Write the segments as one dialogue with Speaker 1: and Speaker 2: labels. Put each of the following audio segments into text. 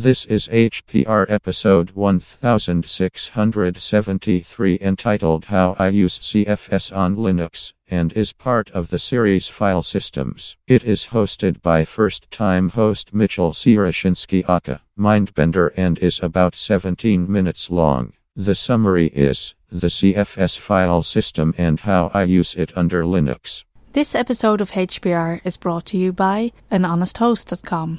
Speaker 1: This is HPR episode 1673 entitled How I Use ZFS on Linux and is part of the series File Systems. It is hosted by first time host Mitchell Sierashinsky Aka, Mindbender, and is about 17 minutes long. The summary is the ZFS file system and how I use it under Linux.
Speaker 2: This episode of HPR is brought to you by anhonesthost.com.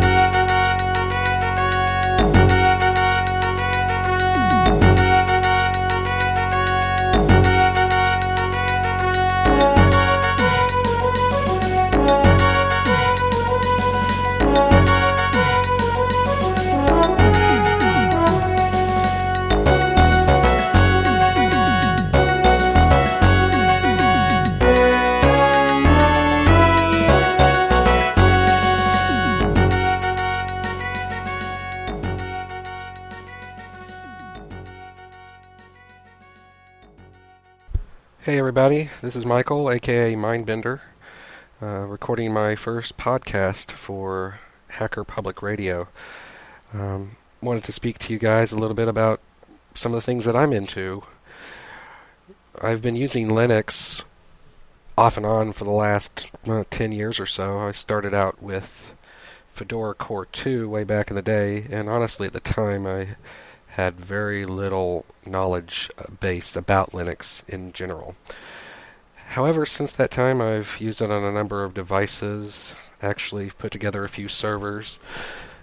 Speaker 3: Hey everybody, this is Michael, aka Mindbender, uh, recording my first podcast for Hacker Public Radio. Um, wanted to speak to you guys a little bit about some of the things that I'm into. I've been using Linux off and on for the last uh, 10 years or so. I started out with Fedora Core 2 way back in the day, and honestly, at the time, I had very little knowledge uh, base about Linux in general. However, since that time, I've used it on a number of devices, actually put together a few servers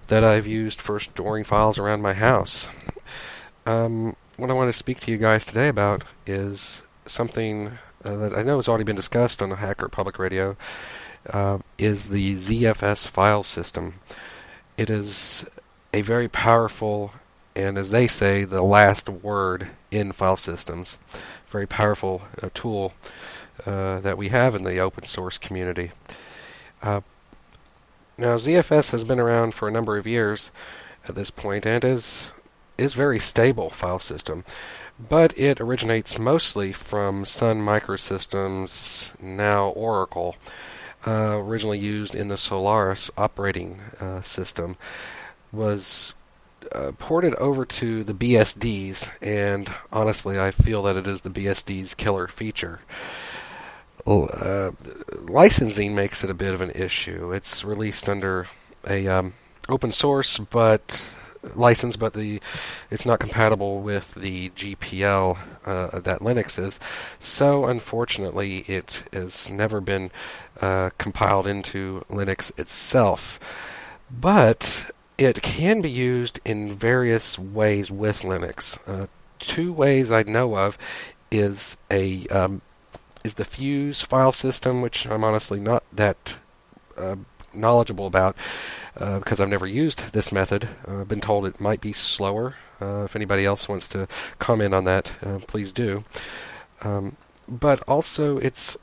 Speaker 3: that I've used for storing files around my house. Um, what I want to speak to you guys today about is something uh, that I know has already been discussed on Hacker Public Radio, uh, is the ZFS file system. It is a very powerful and as they say, the last word in file systems. Very powerful uh, tool uh, that we have in the open source community. Uh, now, ZFS has been around for a number of years at this point and is is very stable file system, but it originates mostly from Sun Microsystems, now Oracle, uh, originally used in the Solaris operating uh, system, was uh, ported over to the BSDs, and honestly, I feel that it is the BSD's killer feature. Uh, licensing makes it a bit of an issue. It's released under a um, open source, but license, but the it's not compatible with the GPL uh, that Linux is. So unfortunately, it has never been uh, compiled into Linux itself. But it can be used in various ways with Linux. Uh, two ways I know of is a um, is the Fuse file system, which I'm honestly not that uh, knowledgeable about uh, because I've never used this method. Uh, I've been told it might be slower. Uh, if anybody else wants to comment on that, uh, please do. Um, but also, it's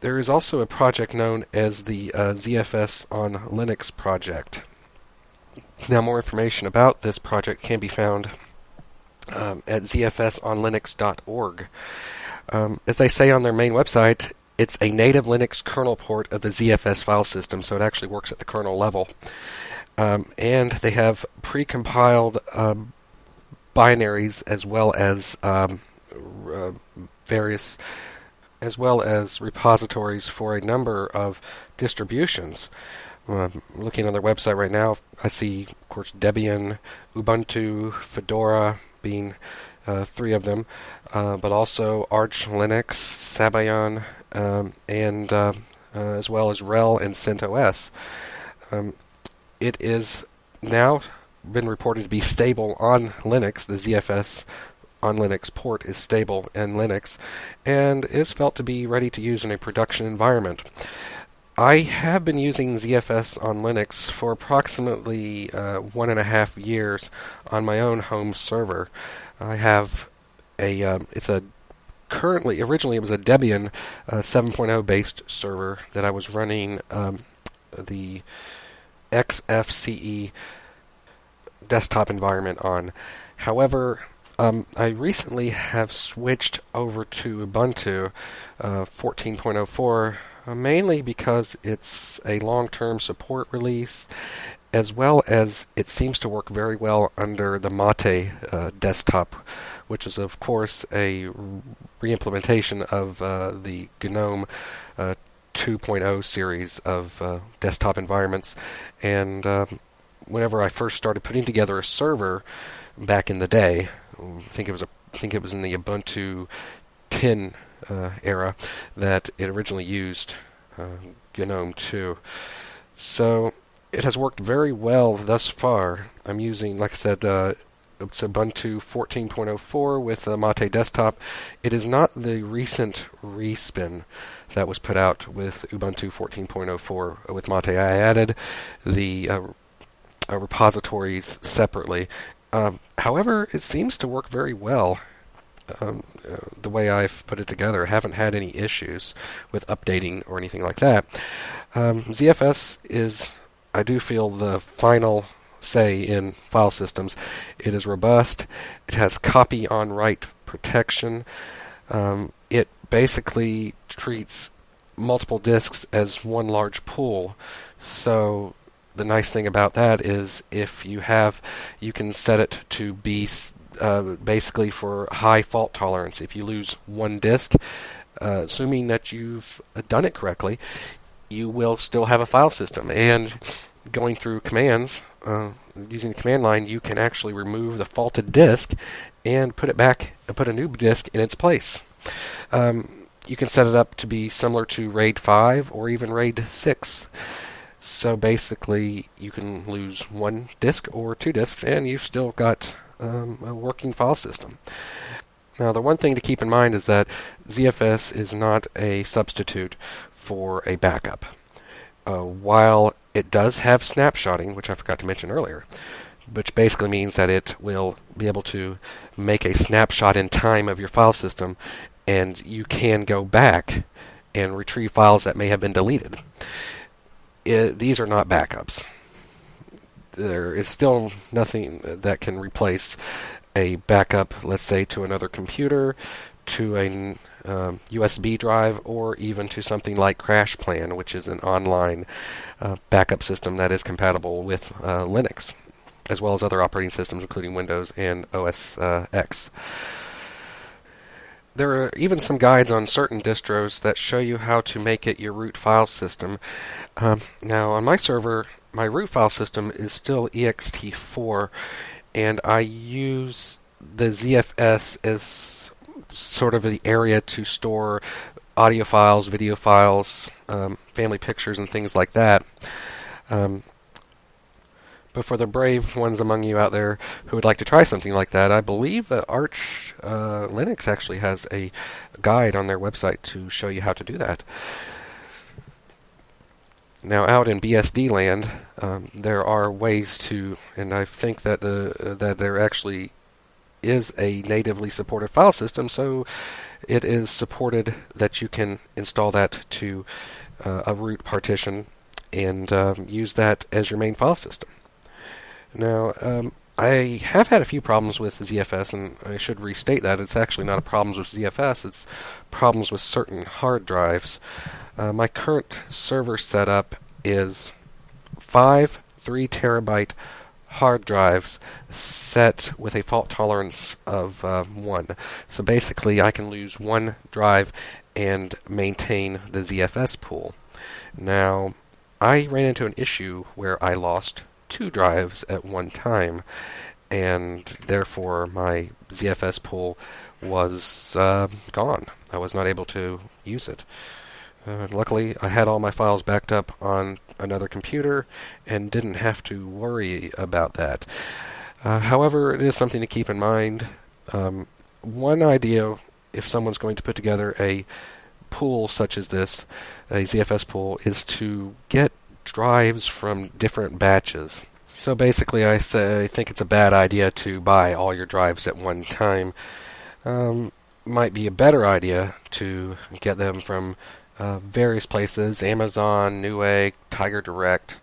Speaker 3: there is also a project known as the ZFS on Linux project. Now, more information about this project can be found um, at zfsonlinux.org. Um, as they say on their main website, it's a native Linux kernel port of the ZFS file system, so it actually works at the kernel level. Um, and they have pre-compiled um, binaries as well as um, uh, various as well as repositories for a number of distributions. Uh, looking on their website right now, I see, of course, Debian, Ubuntu, Fedora being uh, three of them, uh, but also Arch Linux, Sabayon, um, and uh, uh, as well as RHEL and CentOS. Um, it is now been reported to be stable on Linux. The ZFS on Linux port is stable in Linux and is felt to be ready to use in a production environment. I have been using ZFS on Linux for approximately uh, one and a half years on my own home server. I have a um, it's a currently originally it was a Debian uh, 7.0 based server that I was running um, the XFCE desktop environment on. However, um, I recently have switched over to Ubuntu uh, 14.04 uh, mainly because it's a long-term support release as well as it seems to work very well under the Mate uh, desktop, which is of course a reimplementation of uh, the GNOME uh, 2.0 series of uh, desktop environments. And um, whenever I first started putting together a server back in the day, I think it was a, I think it was in the Ubuntu 10 uh, era that it originally used uh, GNOME 2. So it has worked very well thus far. I'm using, like I said, uh, it's Ubuntu 14.04 with the Mate desktop. It is not the recent respin that was put out with Ubuntu 14.04 with Mate. I added the uh, uh, repositories separately. Um, however, it seems to work very well. Um, uh, the way I've put it together, haven't had any issues with updating or anything like that. Um, ZFS is I do feel the final say in file systems. It is robust. It has copy on write protection. Um, it basically treats multiple disks as one large pool. So the nice thing about that is if you have, you can set it to be uh, basically for high fault tolerance. If you lose one disk, uh, assuming that you've done it correctly, you will still have a file system. And going through commands, uh, using the command line, you can actually remove the faulted disk and put it back, and put a new disk in its place. Um, you can set it up to be similar to RAID 5 or even RAID 6. So basically, you can lose one disk or two disks, and you've still got um, a working file system. Now, the one thing to keep in mind is that ZFS is not a substitute for a backup. Uh, while it does have snapshotting, which I forgot to mention earlier, which basically means that it will be able to make a snapshot in time of your file system, and you can go back and retrieve files that may have been deleted. It, these are not backups. There is still nothing that can replace a backup, let's say, to another computer, to a um, USB drive or even to something like CrashPlan, which is an online uh, backup system that is compatible with uh, Linux, as well as other operating systems, including Windows and OS uh, X. There are even some guides on certain distros that show you how to make it your root file system. Um, now, on my server, my root file system is still ext4, and I use the ZFS as sort of the area to store audio files, video files, um, family pictures, and things like that. Um, but for the brave ones among you out there who would like to try something like that, I believe that Arch uh, Linux actually has a guide on their website to show you how to do that. Now, out in BSD land, um, there are ways to, and I think that the uh, that there actually is a natively supported file system, so it is supported that you can install that to uh, a root partition and um, use that as your main file system. Now, um, I have had a few problems with ZFS, and I should restate that it's actually not a problems with ZFS; it's problems with certain hard drives. Uh, my current server setup is five three terabyte hard drives set with a fault tolerance of uh, 1. So basically, I can lose one drive and maintain the ZFS pool. Now, I ran into an issue where I lost two drives at one time, and therefore my ZFS pool was uh, gone. I was not able to use it. Uh, luckily, I had all my files backed up on another computer and didn't have to worry about that. Uh, however, it is something to keep in mind. Um, one idea, if someone's going to put together a pool such as this, a ZFS pool, is to get drives from different batches. So basically, I say I think it's a bad idea to buy all your drives at one time. Um, might be a better idea to get them from uh, various places Amazon, Newegg, Tiger Direct,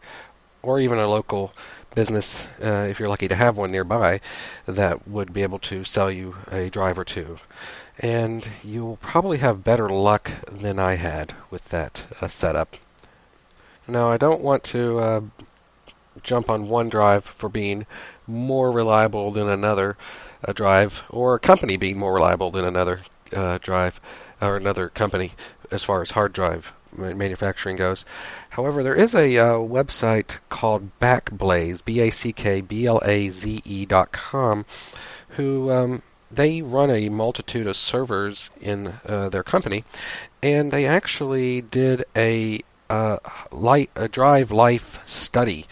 Speaker 3: or even a local business, uh, if you're lucky to have one nearby, that would be able to sell you a drive or two. And you'll probably have better luck than I had with that uh, setup. Now, I don't want to uh, jump on one drive for being more reliable than another uh, drive, or a company being more reliable than another uh, drive, or another company as far as hard drive manufacturing goes. However, there is a uh, website called Backblaze, B-A-C-K-B-L-A-Z-E dot com, who um, they run a multitude of servers in uh, their company, and they actually did a uh, light, a drive life study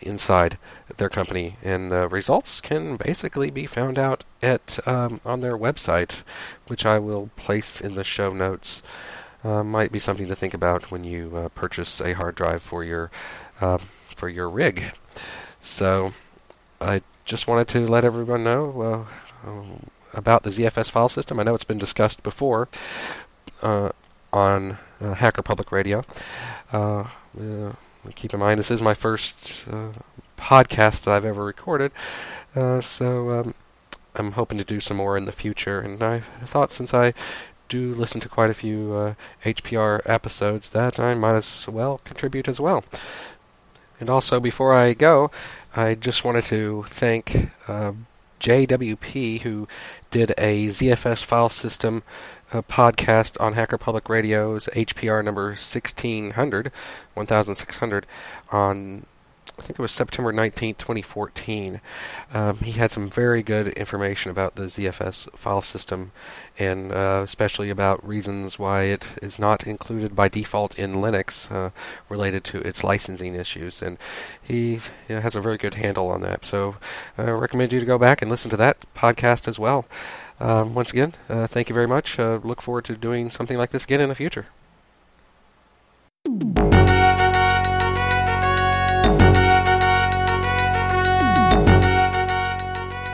Speaker 3: inside their company, and the results can basically be found out at um, on their website, which I will place in the show notes. Uh, might be something to think about when you uh, purchase a hard drive for your uh, for your rig. So, I just wanted to let everyone know uh, um, about the ZFS file system. I know it's been discussed before uh, on Hacker Public Radio. keep in mind, this is my first podcast that I've ever recorded, so. Um, I'm hoping to do some more in the future, and I thought since I do listen to quite a few uh, HPR episodes that I might as well contribute as well. And also, before I go, I just wanted to thank uh, JWP, who did a ZFS file system uh, podcast on Hacker Public Radio's HPR number 1600, 1600, on I think it was September 19th, 2014. Um, he had some very good information about the ZFS file system, and uh, especially about reasons why it is not included by default in Linux uh, related to its licensing issues. And he you know, has a very good handle on that. So I recommend you to go back and listen to that podcast as well. Um, once again, uh, thank you very much. Uh, look forward to doing something like this again in the future.